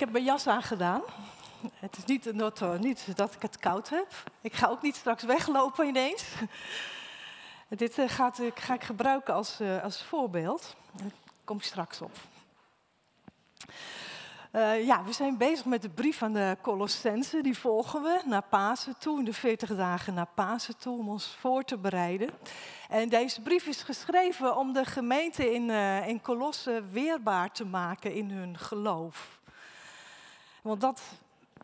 Ik heb mijn jas aangedaan. Het is niet, uh, niet dat ik het koud heb. Ik ga ook niet straks weglopen ineens. Dit gaat, uh, ga ik gebruiken als, als voorbeeld. Daar kom ik straks op. Ja, we zijn bezig met de brief aan de Colossense. Die volgen we naar Pasen toe, in de 40 dagen naar Pasen toe, om ons voor te bereiden. En deze brief is geschreven om de gemeente in, uh, in Colosse weerbaar te maken in hun geloof. Want dat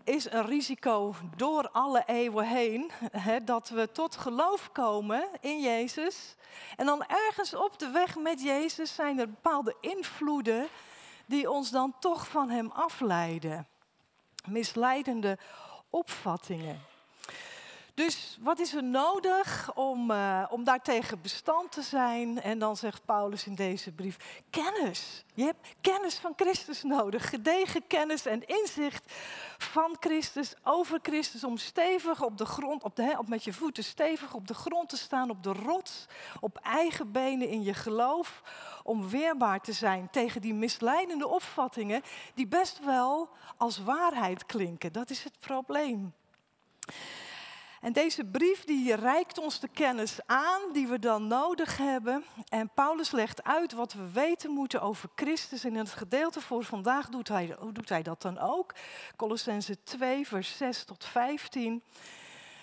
is een risico door alle eeuwen heen, hè, dat we tot geloof komen in Jezus. En dan ergens op de weg met Jezus zijn er bepaalde invloeden die ons dan toch van Hem afleiden. Misleidende opvattingen. Dus wat is er nodig om, uh, om daartegen bestand te zijn? En dan zegt Paulus in deze brief: kennis. Je hebt kennis van Christus nodig. Gedegen kennis en inzicht van Christus, over Christus. Om stevig op de grond, op de, op met je voeten stevig op de grond te staan, op de rots. Op eigen benen in je geloof. Om weerbaar te zijn tegen die misleidende opvattingen. die best wel als waarheid klinken. Dat is het probleem. En deze brief die reikt ons de kennis aan die we dan nodig hebben. En Paulus legt uit wat we weten moeten over Christus. En in het gedeelte voor vandaag doet hij, doet hij dat dan ook? Colossense 2, vers 6 tot 15.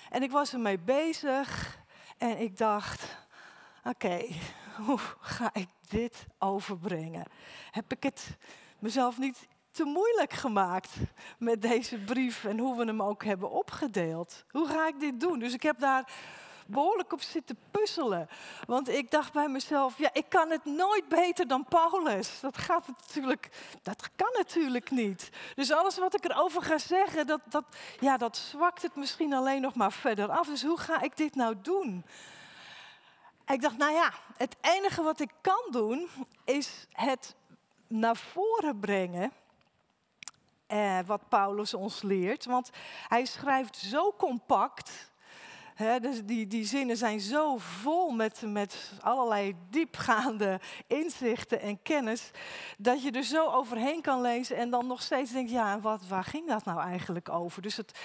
En ik was ermee bezig en ik dacht, oké, hoe ga ik dit overbrengen? Heb ik het mezelf niet te moeilijk gemaakt met deze brief en hoe we hem ook hebben opgedeeld. Hoe ga ik dit doen? Dus ik heb daar behoorlijk op zitten puzzelen. Want ik dacht bij mezelf, ja, ik kan het nooit beter dan Paulus. Dat gaat natuurlijk, dat kan natuurlijk niet. Dus alles wat ik erover ga zeggen, dat, dat, ja, dat zwakt het misschien alleen nog maar verder af. Dus hoe ga ik dit nou doen? ik dacht, nou ja, het enige wat ik kan doen, is het naar voren brengen eh, wat Paulus ons leert. Want hij schrijft zo compact. Dus die, die zinnen zijn zo vol met, met allerlei diepgaande inzichten en kennis. Dat je er zo overheen kan lezen en dan nog steeds denkt: ja, wat, waar ging dat nou eigenlijk over? Dus het,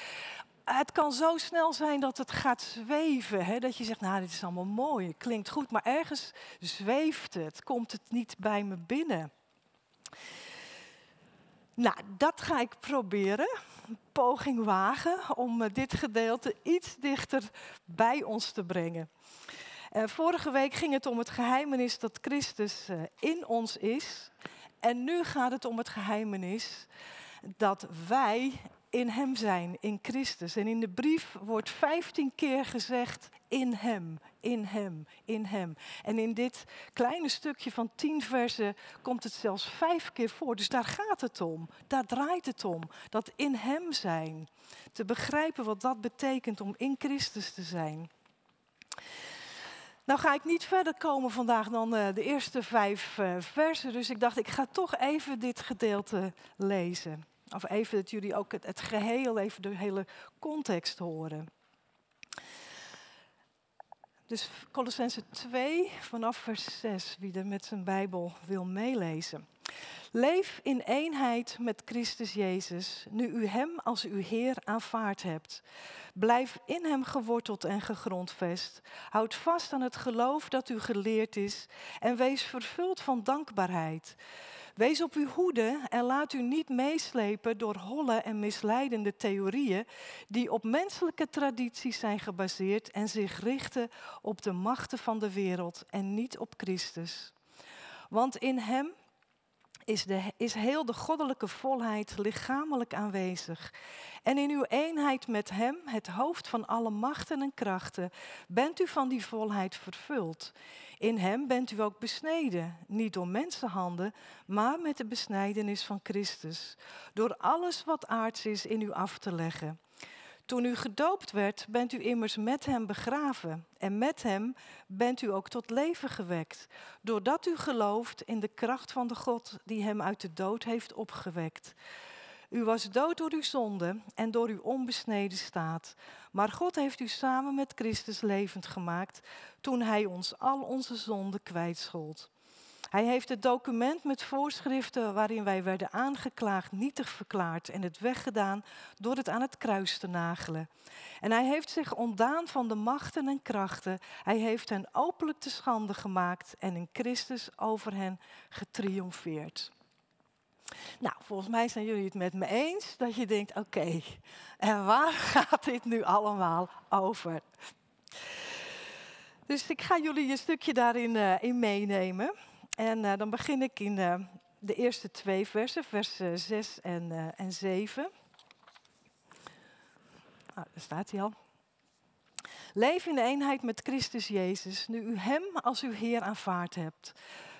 het kan zo snel zijn dat het gaat zweven. Dat je zegt, nou, dit is allemaal mooi, klinkt goed, maar ergens zweeft het, komt het niet bij me binnen. Nou, dat ga ik proberen. Poging wagen om eh, dit gedeelte iets dichter bij ons te brengen. Uh, vorige week ging het om het geheimenis dat Christus uh, in ons is. En nu gaat het om het geheimenis dat wij in Hem zijn, in Christus. En in de brief wordt vijftien keer gezegd in Hem, in Hem, in Hem. En in dit kleine stukje van tien versen komt het zelfs vijf keer voor. Dus daar gaat het om, daar draait het om. Dat in Hem zijn. Te begrijpen wat dat betekent om in Christus te zijn. Nou ga ik niet verder komen vandaag dan uh, de eerste vijf uh, versen. Dus ik dacht, ik ga toch even dit gedeelte lezen. Of even dat jullie ook het, het geheel, even de hele context horen. Dus Colossense 2 vanaf vers 6, wie er met zijn Bijbel wil meelezen. Leef in eenheid met Christus Jezus, nu u Hem als uw Heer aanvaard hebt. Blijf in Hem geworteld en gegrondvest. Houd vast aan het geloof dat u geleerd is en wees vervuld van dankbaarheid. Wees op uw hoede en laat u niet meeslepen door holle en misleidende theorieën die op menselijke tradities zijn gebaseerd en zich richten op de machten van de wereld en niet op Christus. Want in Hem is, de, is heel de goddelijke volheid lichamelijk aanwezig. En in uw eenheid met Hem, het hoofd van alle machten en krachten, bent u van die volheid vervuld. In Hem bent u ook besneden, niet door mensenhanden, maar met de besnijdenis van Christus. Door alles wat aards is in u af te leggen. Toen u gedoopt werd, bent u immers met hem begraven. En met hem bent u ook tot leven gewekt. Doordat u gelooft in de kracht van de God die hem uit de dood heeft opgewekt. U was dood door uw zonde en door uw onbesneden staat. Maar God heeft u samen met Christus levend gemaakt toen hij ons al onze zonden kwijtschold. Hij heeft het document met voorschriften waarin wij werden aangeklaagd nietig verklaard en het weggedaan door het aan het kruis te nagelen. En hij heeft zich ontdaan van de machten en krachten. Hij heeft hen openlijk te schande gemaakt en in Christus over hen getriomfeerd. Nou, volgens mij zijn jullie het met me eens dat je denkt: oké, en waar gaat dit nu allemaal over? Dus ik ga jullie een stukje daarin uh, in meenemen. En uh, dan begin ik in uh, de eerste twee versen, vers 6 en, en 7. Ah, daar staat hij al. Leef in eenheid met Christus Jezus, nu u Hem als uw Heer aanvaard hebt.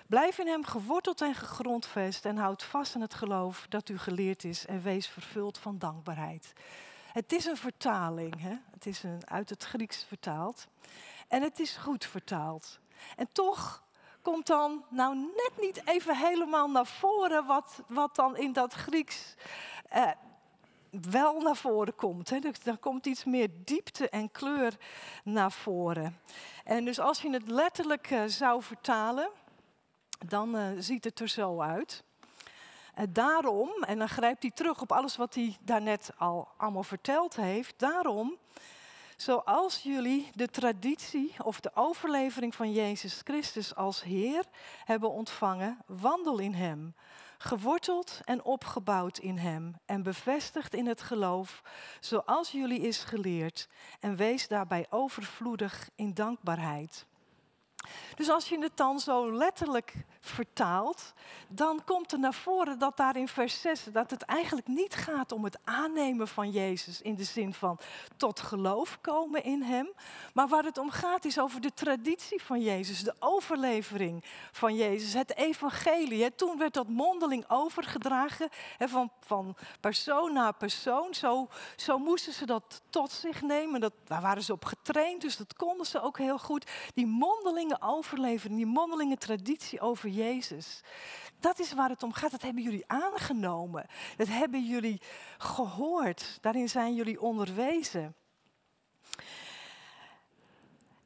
Blijf in Hem geworteld en gegrondvest en houd vast aan het geloof dat u geleerd is en wees vervuld van dankbaarheid. Het is een vertaling, hè? het is een, uit het Grieks vertaald. En het is goed vertaald. En toch komt dan nou net niet even helemaal naar voren wat, wat dan in dat Grieks eh, wel naar voren komt. Hè. Dus dan komt iets meer diepte en kleur naar voren. En dus als je het letterlijk uh, zou vertalen, dan uh, ziet het er zo uit. Uh, daarom, en dan grijpt hij terug op alles wat hij daarnet al allemaal verteld heeft. Daarom, zoals jullie de traditie of de overlevering van Jezus Christus als Heer hebben ontvangen, wandel in Hem geworteld en opgebouwd in Hem en bevestigd in het geloof, zoals jullie is geleerd, en wees daarbij overvloedig in dankbaarheid. Dus als je het dan zo letterlijk vertaalt, dan komt er naar voren dat daar in vers 6 dat het eigenlijk niet gaat om het aannemen van Jezus in de zin van tot geloof komen in Hem, maar waar het om gaat is over de traditie van Jezus, de overlevering van Jezus, het evangelie. Toen werd dat mondeling overgedragen van, van persoon naar persoon. Zo, zo moesten ze dat tot zich nemen. Dat, daar waren ze op getraind, dus dat konden ze ook heel goed. Die overlevering, die mondelinge traditie over Jezus. Dat is waar het om gaat. Dat hebben jullie aangenomen. Dat hebben jullie gehoord. Daarin zijn jullie onderwezen.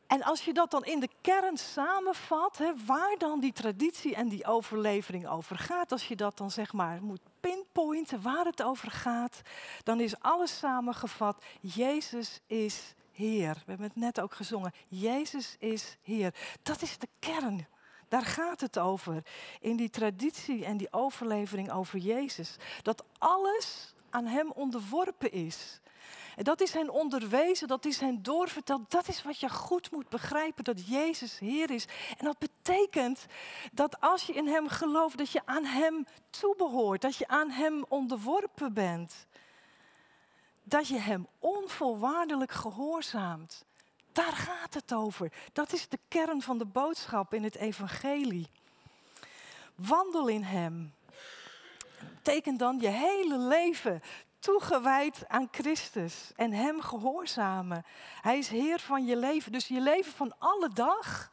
En als je dat dan in de kern samenvat, hè, waar dan die traditie en die overlevering over gaat, als je dat dan zeg maar moet pinpointen waar het over gaat, dan is alles samengevat. Jezus is Heer. We hebben het net ook gezongen. Jezus is Heer. Dat is de kern. Daar gaat het over. In die traditie en die overlevering over Jezus. Dat alles aan Hem onderworpen is. En dat is hen onderwezen, dat is hen doorverteld. Dat is wat je goed moet begrijpen, dat Jezus Heer is. En dat betekent dat als je in Hem gelooft, dat je aan Hem toebehoort, dat je aan Hem onderworpen bent. Dat je Hem onvoorwaardelijk gehoorzaamt. Daar gaat het over. Dat is de kern van de boodschap in het evangelie. Wandel in Hem. Betekent dan je hele leven toegewijd aan Christus en Hem gehoorzamen. Hij is Heer van je leven. Dus je leven van alle dag.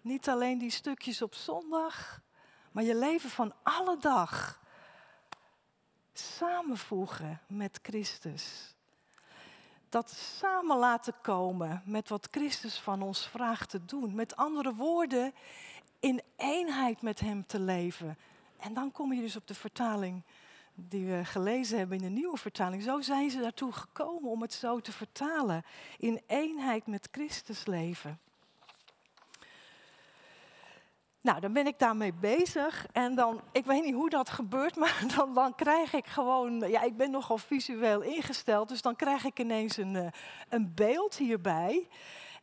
Niet alleen die stukjes op zondag, maar je leven van alle dag. Samenvoegen met Christus dat samen laten komen met wat Christus van ons vraagt te doen. Met andere woorden, in eenheid met Hem te leven. En dan kom je dus op de vertaling die we gelezen hebben in de nieuwe vertaling. Zo zijn ze daartoe gekomen om het zo te vertalen. In eenheid met Christus leven. Nou, dan ben ik daarmee bezig en dan, ik weet niet hoe dat gebeurt, maar dan, krijg ik gewoon, ja, ik ben nogal visueel ingesteld, dus dan krijg ik ineens een, eh, een beeld hierbij.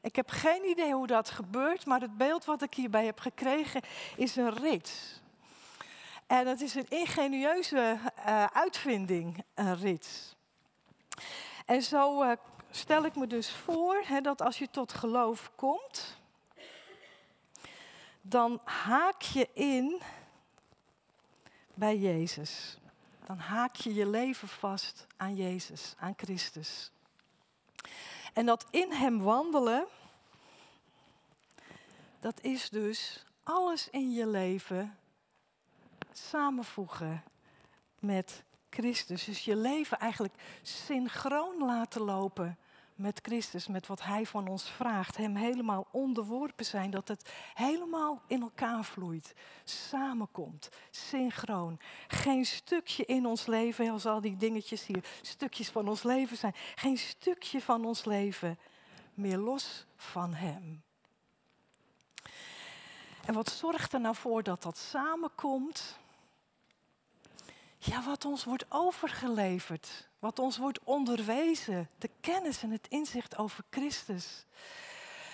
Ik heb geen idee hoe dat gebeurt, maar het beeld wat ik hierbij heb gekregen is een rits. En het is een ingenieuze uh, uitvinding, een rits. En zo uh, stel ik me dus voor hè, dat als je tot geloof komt, dan haak je in bij Jezus. Dan haak je je leven vast aan Jezus, aan Christus. En dat in Hem wandelen, dat is dus alles in je leven samenvoegen met Christus. Dus je leven eigenlijk synchroon laten lopen met Christus, met wat Hij van ons vraagt. Hem helemaal onderworpen zijn, dat het helemaal in elkaar vloeit, samenkomt, synchroon. Geen stukje in ons leven, als al die dingetjes hier stukjes van ons leven zijn, geen stukje van ons leven meer los van Hem. En wat zorgt er nou voor dat dat samenkomt? Ja, wat ons wordt overgeleverd, wat ons wordt onderwezen, de kennis en het inzicht over Christus.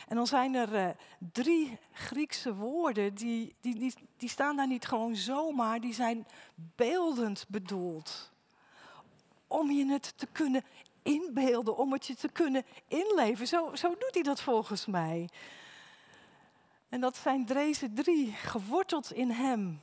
En dan zijn er uh, drie Griekse woorden, die, die, die, die staan daar niet gewoon zomaar, die zijn beeldend bedoeld. Om je het te kunnen inbeelden, om het je te kunnen inleven. Zo, zo doet hij dat volgens mij. En dat zijn deze drie, geworteld in Hem.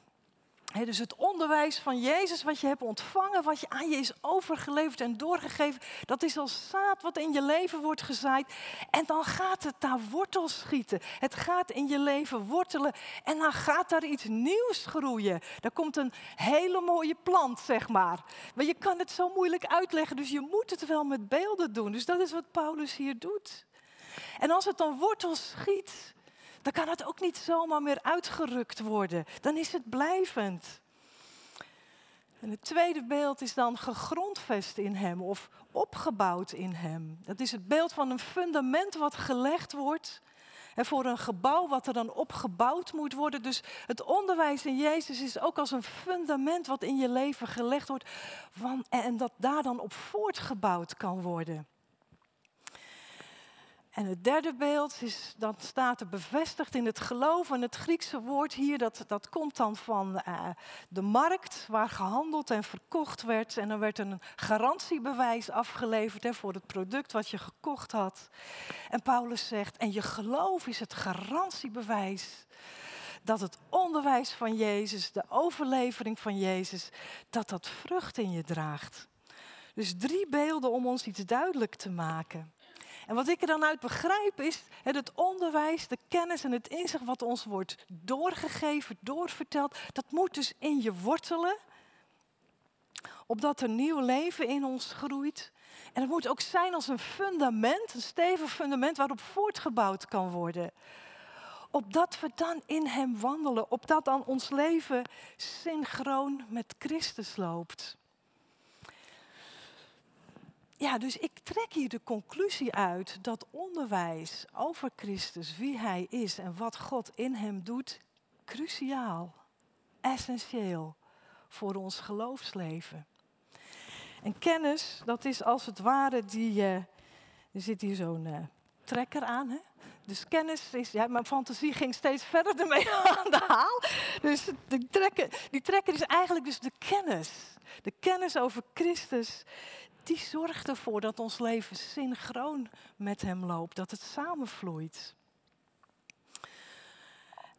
Dus het onderwijs van Jezus, wat je hebt ontvangen, wat je aan je is overgeleverd en doorgegeven, dat is als zaad wat in je leven wordt gezaaid. En dan gaat het daar wortels schieten. Het gaat in je leven wortelen en dan gaat daar iets nieuws groeien. Daar komt een hele mooie plant, zeg maar. Maar je kan het zo moeilijk uitleggen, dus je moet het wel met beelden doen. Dus dat is wat Paulus hier doet. En als het dan wortels schiet, dan kan het ook niet zomaar meer uitgerukt worden. Dan is het blijvend. En het tweede beeld is dan gegrondvest in Hem of opgebouwd in Hem. Dat is het beeld van een fundament wat gelegd wordt. En voor een gebouw wat er dan opgebouwd moet worden. Dus het onderwijs in Jezus is ook als een fundament wat in je leven gelegd wordt. en dat daar dan op voortgebouwd kan worden. En het derde beeld is, dan staat er bevestigd in het geloof. En het Griekse woord hier, dat, dat komt dan van uh, de markt waar gehandeld en verkocht werd. En dan werd een garantiebewijs afgeleverd hè, voor het product wat je gekocht had. En Paulus zegt, en je geloof is het garantiebewijs dat het onderwijs van Jezus, de overlevering van Jezus, dat dat vrucht in je draagt. Dus drie beelden om ons iets duidelijk te maken. En wat ik er dan uit begrijp is het onderwijs, de kennis en het inzicht wat ons wordt doorgegeven, doorverteld, dat moet dus in je wortelen, opdat er nieuw leven in ons groeit. En het moet ook zijn als een fundament, een stevig fundament waarop voortgebouwd kan worden. Opdat we dan in Hem wandelen, opdat dan ons leven synchroon met Christus loopt ja, dus ik trek hier de conclusie uit dat onderwijs over Christus, wie Hij is en wat God in Hem doet, cruciaal, essentieel voor ons geloofsleven. En kennis, dat is als het ware die. Uh, er zit hier zo'n uh, trekker aan. Hè? Dus kennis is. Ja, mijn fantasie ging steeds verder ermee aan de haal. Dus die trekker, die trekker is eigenlijk dus de kennis. De kennis over Christus die zorgt ervoor dat ons leven synchroon met Hem loopt, dat het samenvloeit.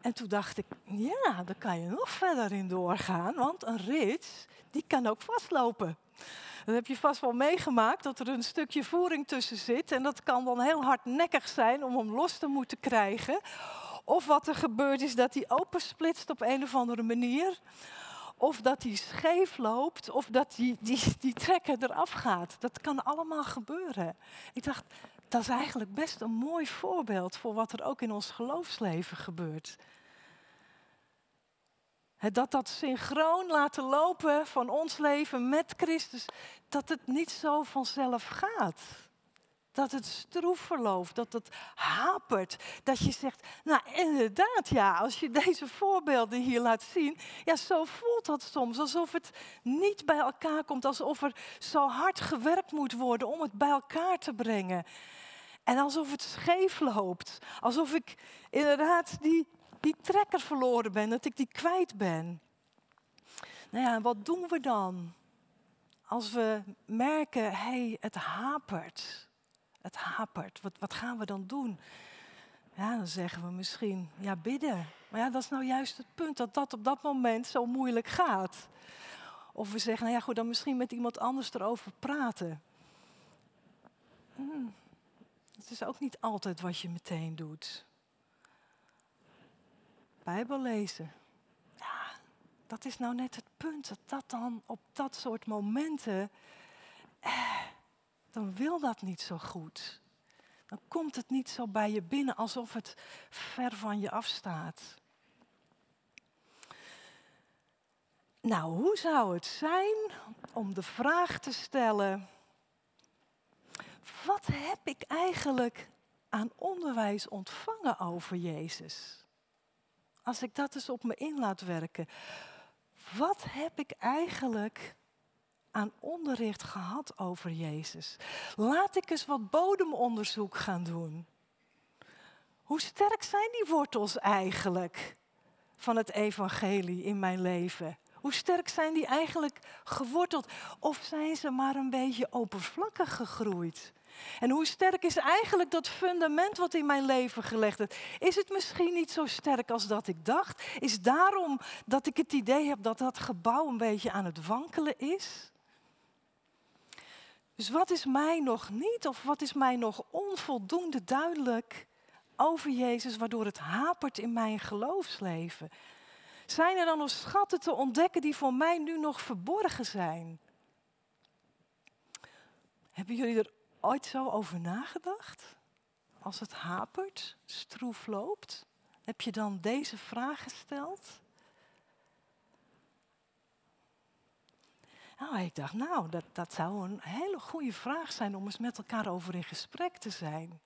En toen dacht ik, ja, daar kan je nog verder in doorgaan, want een rits, die kan ook vastlopen. Dat heb je vast wel meegemaakt, dat er een stukje voering tussen zit. En dat kan dan heel hardnekkig zijn om hem los te moeten krijgen. Of wat er gebeurt is dat hij opensplitst op een of andere manier of dat hij scheef loopt, of dat die, die, die trekker eraf gaat. Dat kan allemaal gebeuren. Ik dacht, dat is eigenlijk best een mooi voorbeeld voor wat er ook in ons geloofsleven gebeurt. Dat dat synchroon laten lopen van ons leven met Christus, dat het niet zo vanzelf gaat. Dat het stroef verloopt, dat het hapert. Dat je zegt, nou inderdaad ja, als je deze voorbeelden hier laat zien, ja zo voelt dat soms. Alsof het niet bij elkaar komt, alsof er zo hard gewerkt moet worden om het bij elkaar te brengen. En alsof het scheef loopt. Alsof ik inderdaad die, die trekker verloren ben, dat ik die kwijt ben. Nou ja, wat doen we dan? Als we merken, hé, hey, het hapert het hapert. Wat, wat gaan we dan doen? Ja, dan zeggen we misschien, ja, bidden. Maar ja, dat is nou juist het punt, dat dat op dat moment zo moeilijk gaat. Of we zeggen, nou ja, goed, dan misschien met iemand anders erover praten. Hmm. Het is ook niet altijd wat je meteen doet. Bijbel lezen. Ja, dat is nou net het punt, dat dat dan op dat soort momenten... Eh, dan wil dat niet zo goed. Dan komt het niet zo bij je binnen alsof het ver van je afstaat. Nou, hoe zou het zijn om de vraag te stellen: wat heb ik eigenlijk aan onderwijs ontvangen over Jezus? Als ik dat eens op me in laat werken. Wat heb ik eigenlijk aan onderricht gehad over Jezus? Laat ik eens wat bodemonderzoek gaan doen. Hoe sterk zijn die wortels eigenlijk van het evangelie in mijn leven? Hoe sterk zijn die eigenlijk geworteld? Of zijn ze maar een beetje oppervlakkig gegroeid? En hoe sterk is eigenlijk dat fundament wat in mijn leven gelegd is? Is het misschien niet zo sterk als dat ik dacht? Is daarom dat ik het idee heb dat dat gebouw een beetje aan het wankelen is? Dus wat is mij nog niet of wat is mij nog onvoldoende duidelijk over Jezus, waardoor het hapert in mijn geloofsleven? Zijn er dan nog schatten te ontdekken die voor mij nu nog verborgen zijn? Hebben jullie er ooit zo over nagedacht? Als het hapert, stroef loopt, heb je dan deze vraag gesteld? Nou, ik dacht, nou, dat, dat zou een hele goede vraag zijn om eens met elkaar over in gesprek te zijn.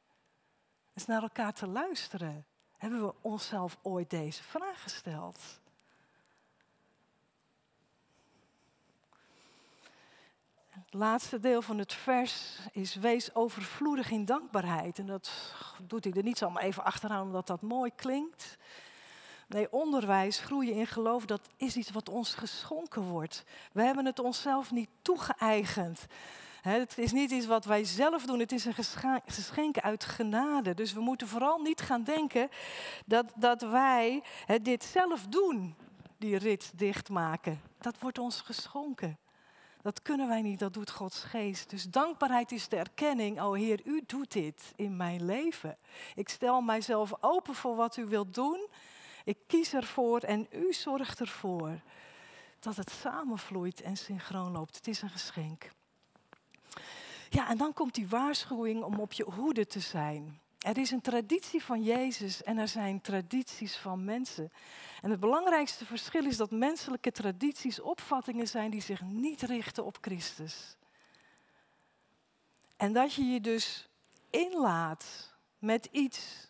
Eens naar elkaar te luisteren. Hebben we onszelf ooit deze vraag gesteld? Het laatste deel van het vers is wees overvloedig in dankbaarheid. En dat doet hij er niet zomaar even achteraan omdat dat mooi klinkt. Nee, onderwijs, groeien in geloof, dat is iets wat ons geschonken wordt. We hebben het onszelf niet toegeëigend. het is niet iets wat wij zelf doen, het is een geschenk uit genade. Dus we moeten vooral niet gaan denken dat, dat wij dit zelf doen, die rit dichtmaken. Dat wordt ons geschonken. Dat kunnen wij niet, dat doet Gods geest. Dus dankbaarheid is de erkenning, oh Heer, u doet dit in mijn leven. Ik stel mijzelf open voor wat u wilt doen. Ik kies ervoor en u zorgt ervoor dat het samenvloeit en synchroon loopt. Het is een geschenk. Ja, en dan komt die waarschuwing om op je hoede te zijn. Er is een traditie van Jezus en er zijn tradities van mensen. En het belangrijkste verschil is dat menselijke tradities opvattingen zijn die zich niet richten op Christus. En dat je je dus inlaat met iets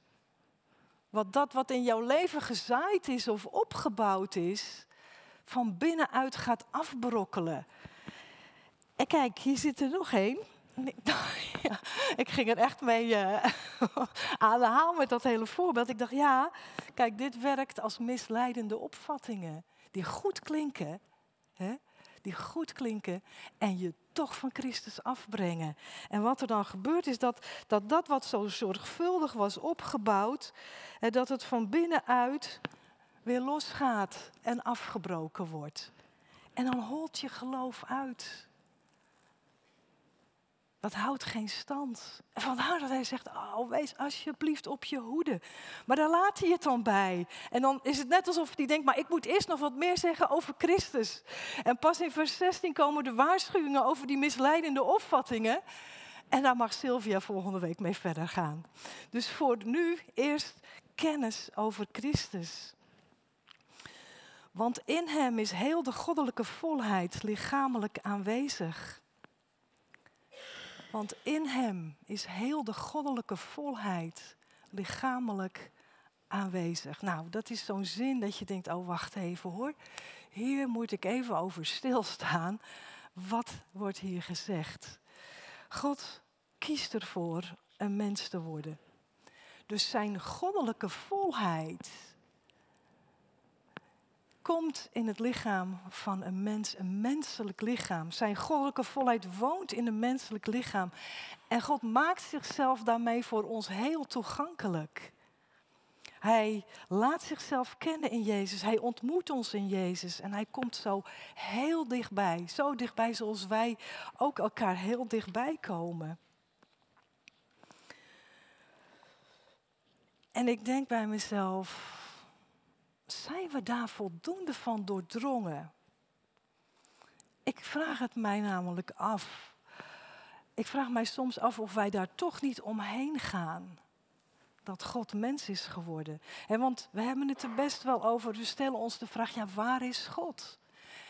wat dat wat in jouw leven gezaaid is of opgebouwd is, van binnenuit gaat afbrokkelen. En kijk, hier zit er nog één. ik ging er echt mee uh, aan de haal met dat hele voorbeeld. Ik dacht, ja, kijk, dit werkt als misleidende opvattingen. Die goed klinken, hè, die goed klinken en je toch van Christus afbrengen. En wat er dan gebeurt is dat dat, dat wat zo zorgvuldig was opgebouwd, dat het van binnenuit weer losgaat en afgebroken wordt. En dan holt je geloof uit. Dat houdt geen stand. En vandaar dat hij zegt, oh, wees alsjeblieft op je hoede. Maar daar laat hij het dan bij. En dan is het net alsof hij denkt, maar ik moet eerst nog wat meer zeggen over Christus. En pas in vers 16 komen de waarschuwingen over die misleidende opvattingen. En daar mag Sylvia volgende week mee verder gaan. Dus voor nu eerst kennis over Christus. Want in hem is heel de goddelijke volheid lichamelijk aanwezig. Want in Hem is heel de goddelijke volheid lichamelijk aanwezig. Nou, dat is zo'n zin dat je denkt, oh wacht even hoor. Hier moet ik even over stilstaan. Wat wordt hier gezegd? God kiest ervoor een mens te worden. Dus zijn goddelijke volheid komt in het lichaam van een mens, een menselijk lichaam. Zijn goddelijke volheid woont in een menselijk lichaam. En God maakt zichzelf daarmee voor ons heel toegankelijk. Hij laat zichzelf kennen in Jezus. Hij ontmoet ons in Jezus. En hij komt zo heel dichtbij. Zo dichtbij zoals wij ook elkaar heel dichtbij komen. En ik denk bij mezelf, zijn we daar voldoende van doordrongen? Ik vraag het mij namelijk af. ik vraag mij soms af of wij daar toch niet omheen gaan. Dat God mens is geworden. want we hebben het er best wel over. We stellen ons de vraag, ja, waar is God?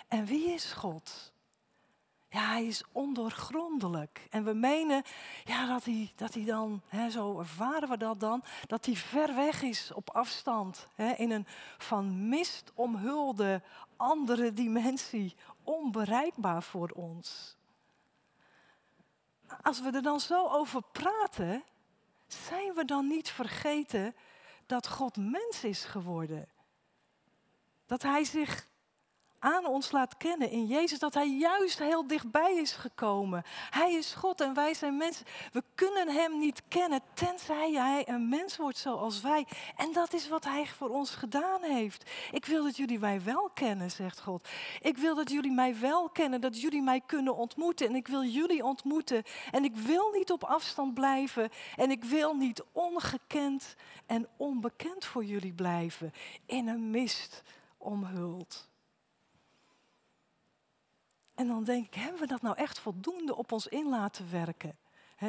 En wie is God? Ja, hij is ondoorgrondelijk. En we menen ja, dat, hij, dat hij dan, hè, zo ervaren we dat dan, dat hij ver weg is op afstand. Hè, in een van mist omhulde andere dimensie, onbereikbaar voor ons. Als we er dan zo over praten, zijn we dan niet vergeten dat God mens is geworden? Dat hij zich aan ons laat kennen in Jezus dat Hij juist heel dichtbij is gekomen. Hij is God en wij zijn mensen. We kunnen Hem niet kennen tenzij Hij een mens wordt zoals wij. En dat is wat Hij voor ons gedaan heeft. Ik wil dat jullie mij wel kennen, zegt God. Ik wil dat jullie mij wel kennen, dat jullie mij kunnen ontmoeten. En ik wil jullie ontmoeten. En ik wil niet op afstand blijven. En ik wil niet ongekend en onbekend voor jullie blijven. In een mist omhuld. En dan denk ik, hebben we dat nou echt voldoende op ons in laten werken?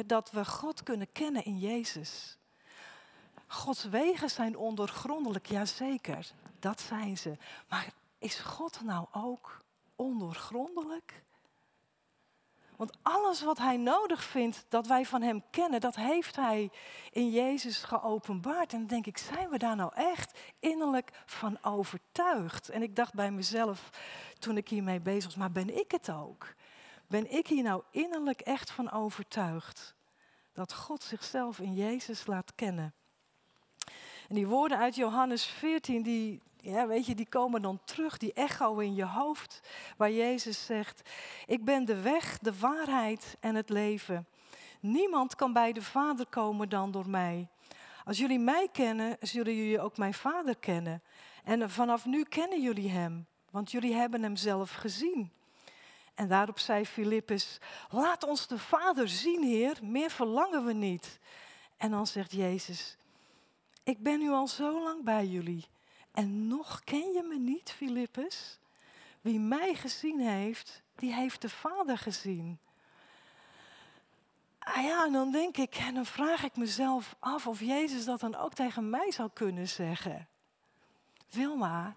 dat we God kunnen kennen in Jezus. Gods wegen zijn ondoorgrondelijk, jazeker, dat zijn ze. Maar is God nou ook ondoorgrondelijk? Want alles wat hij nodig vindt dat wij van hem kennen, dat heeft hij in Jezus geopenbaard. En dan denk ik, zijn we daar nou echt innerlijk van overtuigd? En ik dacht bij mezelf toen ik hiermee bezig was, maar ben ik het ook? Ben ik hier nou innerlijk echt van overtuigd dat God zichzelf in Jezus laat kennen? En die woorden uit Johannes 14, die, ja, weet je, die komen dan terug, die echo in je hoofd, waar Jezus zegt, ik ben de weg, de waarheid en het leven. Niemand kan bij de Vader komen dan door mij. Als jullie mij kennen, zullen jullie ook mijn Vader kennen. En vanaf nu kennen jullie Hem, want jullie hebben Hem zelf gezien. En daarop zei Filippus, laat ons de Vader zien, Heer, meer verlangen we niet. En dan zegt Jezus, ik ben nu al zo lang bij jullie en nog ken je me niet, Filippus? Wie mij gezien heeft, die heeft de Vader gezien. Ah ja, en dan denk ik, en dan vraag ik mezelf af of Jezus dat dan ook tegen mij zou kunnen zeggen. Wilma,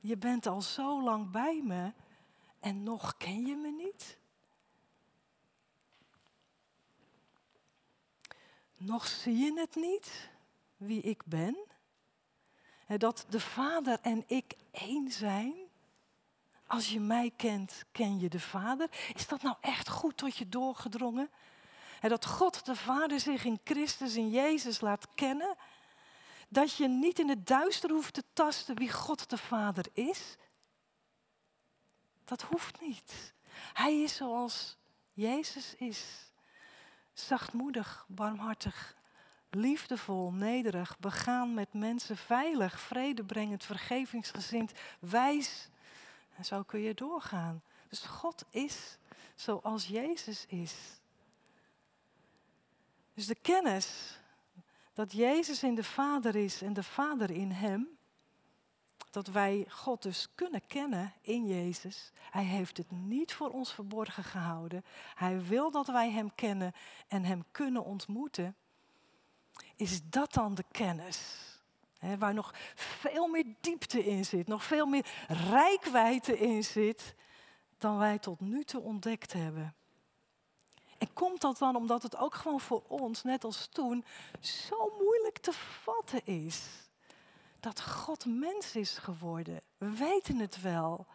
je bent al zo lang bij me en nog ken je me niet? Nog zie je het niet, wie ik ben? Dat de Vader en ik één zijn. Als je mij kent, ken je de Vader. Is dat nou echt goed tot je doorgedrongen? Dat God de Vader zich in Christus, in Jezus laat kennen. Dat je niet in het duister hoeft te tasten wie God de Vader is. Dat hoeft niet. Hij is zoals Jezus is. Zachtmoedig, barmhartig, liefdevol, nederig, begaan met mensen, veilig, vredebrengend, vergevingsgezind, wijs. En zo kun je doorgaan. Dus God is zoals Jezus is. Dus de kennis dat Jezus in de Vader is en de Vader in Hem, dat wij God dus kunnen kennen in Jezus. Hij heeft het niet voor ons verborgen gehouden. Hij wil dat wij Hem kennen en Hem kunnen ontmoeten is dat dan de kennis? waar nog veel meer diepte in zit, nog veel meer rijkwijde in zit dan wij tot nu toe ontdekt hebben. En komt dat dan omdat het ook gewoon voor ons, net als toen, zo moeilijk te vatten is? Dat God mens is geworden. We weten het wel.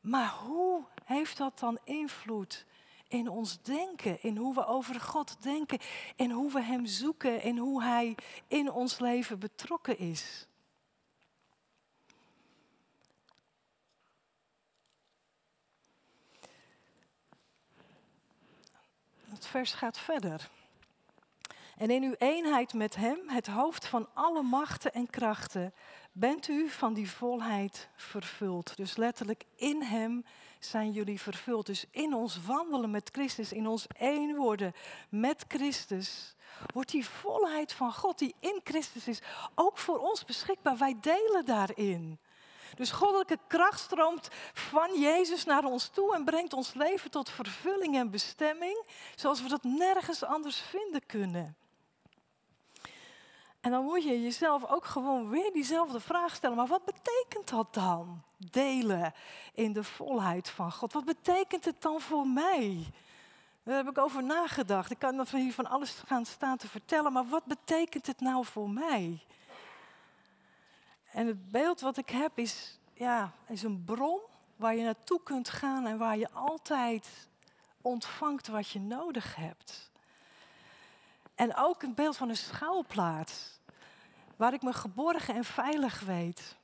Maar hoe heeft dat dan invloed in ons denken, in hoe we over God denken, in hoe we Hem zoeken, in hoe Hij in ons leven betrokken is. Het vers gaat verder. En in uw eenheid met Hem, het hoofd van alle machten en krachten, bent u van die volheid vervuld. Dus letterlijk in Hem zijn jullie vervuld. Dus in ons wandelen met Christus, in ons één worden met Christus, wordt die volheid van God die in Christus is ook voor ons beschikbaar. Wij delen daarin. Dus goddelijke kracht stroomt van Jezus naar ons toe en brengt ons leven tot vervulling en bestemming, zoals we dat nergens anders vinden kunnen. En dan moet je jezelf ook gewoon weer diezelfde vraag stellen. Maar wat betekent dat dan? Delen in de volheid van God. Wat betekent het dan voor mij? Daar heb ik over nagedacht. Ik kan hier van alles gaan staan te vertellen, maar wat betekent het nou voor mij? En het beeld wat ik heb is, ja, is een bron waar je naartoe kunt gaan en waar je altijd ontvangt wat je nodig hebt. En ook een beeld van een schuilplaats, waar ik me geborgen en veilig weet.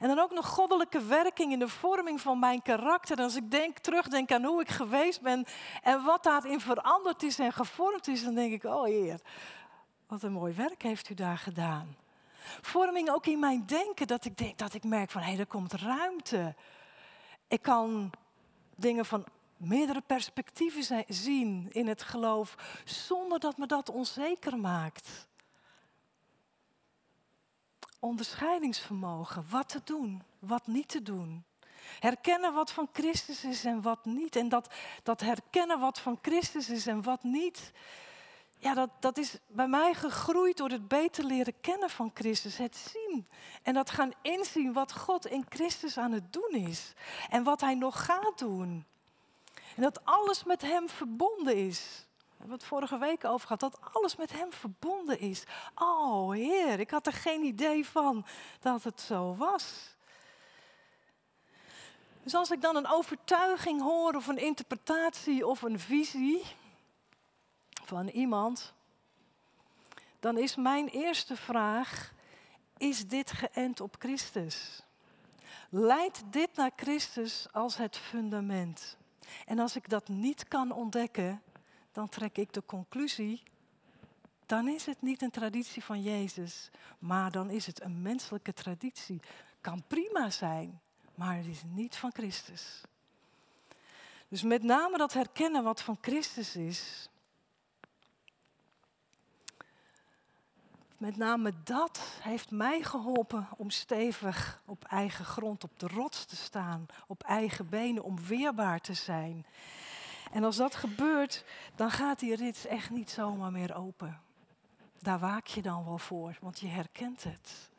En dan ook nog goddelijke werking in de vorming van mijn karakter. En als ik denk, terugdenk aan hoe ik geweest ben en wat daarin veranderd is en gevormd is, dan denk ik, oh Heer, wat een mooi werk heeft u daar gedaan. Vorming ook in mijn denken, dat ik, denk, dat ik merk van hé, hey, er komt ruimte. Ik kan dingen van meerdere perspectieven zien in het geloof, zonder dat me dat onzeker maakt. Onderscheidingsvermogen, wat te doen, wat niet te doen. Herkennen wat van Christus is en wat niet. En dat, dat herkennen wat van Christus is en wat niet, ja, dat, dat is bij mij gegroeid door het beter leren kennen van Christus. Het zien. En dat gaan inzien wat God in Christus aan het doen is. En wat Hij nog gaat doen. En dat alles met Hem verbonden is. Hebben het vorige week over gehad. Dat alles met Hem verbonden is. Oh Heer, ik had er geen idee van dat het zo was. Dus als ik dan een overtuiging hoor of een interpretatie of een visie van iemand, dan is mijn eerste vraag, is dit geënt op Christus? Leidt dit naar Christus als het fundament? En als ik dat niet kan ontdekken, dan trek ik de conclusie, dan is het niet een traditie van Jezus, maar dan is het een menselijke traditie. Kan prima zijn, maar het is niet van Christus. Dus met name dat herkennen wat van Christus is, Met name dat heeft mij geholpen om stevig op eigen grond, op de rots te staan, op eigen benen, om weerbaar te zijn. En als dat gebeurt, dan gaat die rits echt niet zomaar meer open. Daar waak je dan wel voor, want je herkent het.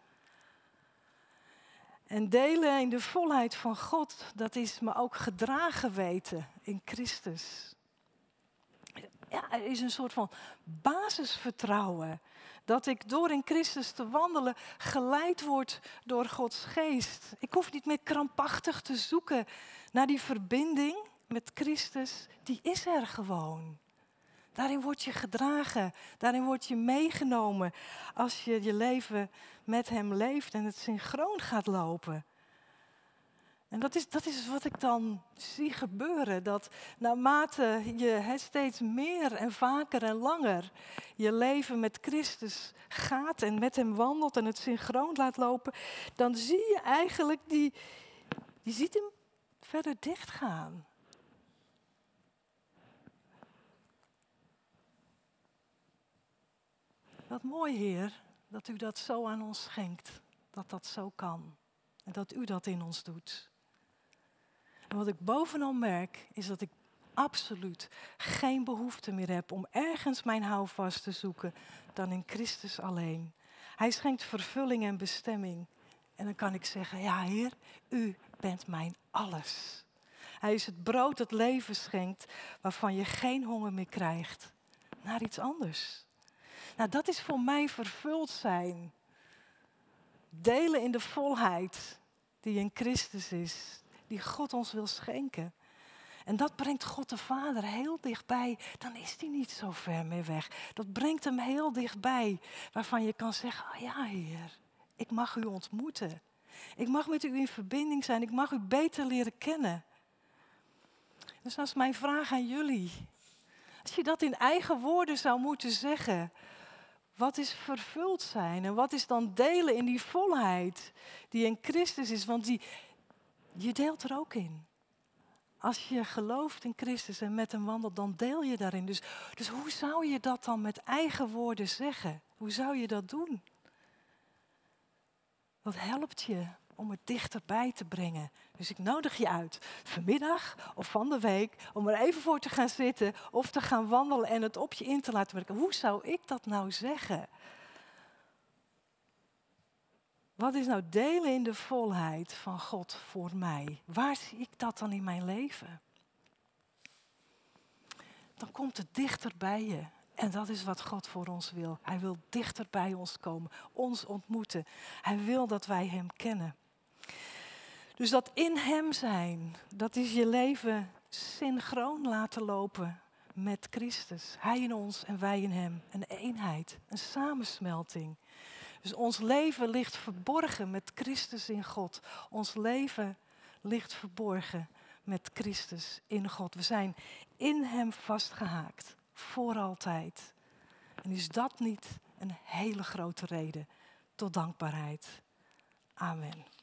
En delen in de volheid van God, dat is me ook gedragen weten in Christus. Ja, er is een soort van basisvertrouwen dat ik door in Christus te wandelen geleid word door Gods geest. Ik hoef niet meer krampachtig te zoeken naar die verbinding met Christus. Die is er gewoon. Daarin word je gedragen, daarin word je meegenomen als je je leven met Hem leeft en het synchroon gaat lopen. En dat is, dat is wat ik dan zie gebeuren. Dat naarmate je steeds meer en vaker en langer je leven met Christus gaat en met hem wandelt en het synchroon laat lopen, dan zie je eigenlijk die, je ziet hem verder dichtgaan. Wat mooi, Heer, dat u dat zo aan ons schenkt. Dat dat zo kan. En dat u dat in ons doet. En wat ik bovenal merk, is dat ik absoluut geen behoefte meer heb om ergens mijn houvast te zoeken dan in Christus alleen. Hij schenkt vervulling en bestemming. En dan kan ik zeggen, ja Heer, u bent mijn alles. Hij is het brood dat leven schenkt, waarvan je geen honger meer krijgt naar iets anders. Nou, dat is voor mij vervuld zijn. Delen in de volheid die in Christus is die God ons wil schenken. En dat brengt God de Vader heel dichtbij. Dan is hij niet zo ver meer weg. Dat brengt hem heel dichtbij. Waarvan je kan zeggen, oh ja Heer, ik mag u ontmoeten. Ik mag met u in verbinding zijn. Ik mag u beter leren kennen. Dus dat is mijn vraag aan jullie. Als je dat in eigen woorden zou moeten zeggen. Wat is vervuld zijn? En wat is dan delen in die volheid die in Christus is? Want die, je deelt er ook in. Als je gelooft in Christus en met hem wandelt, dan deel je daarin. Dus, dus hoe zou je dat dan met eigen woorden zeggen? Hoe zou je dat doen? Wat helpt je om het dichterbij te brengen. Dus ik nodig je uit, vanmiddag of van de week, om er even voor te gaan zitten of te gaan wandelen en het op je in te laten werken. Hoe zou ik dat nou zeggen? Wat is nou delen in de volheid van God voor mij? Waar zie ik dat dan in mijn leven? Dan komt het dichter bij je. En dat is wat God voor ons wil. Hij wil dichter bij ons komen, ons ontmoeten. Hij wil dat wij Hem kennen. Dus dat in Hem zijn, dat is je leven synchroon laten lopen met Christus. Hij in ons en wij in Hem. Een eenheid, een samensmelting. Dus ons leven ligt verborgen met Christus in God. Ons leven ligt verborgen met Christus in God. We zijn in Hem vastgehaakt, voor altijd. En is dat niet een hele grote reden tot dankbaarheid? Amen.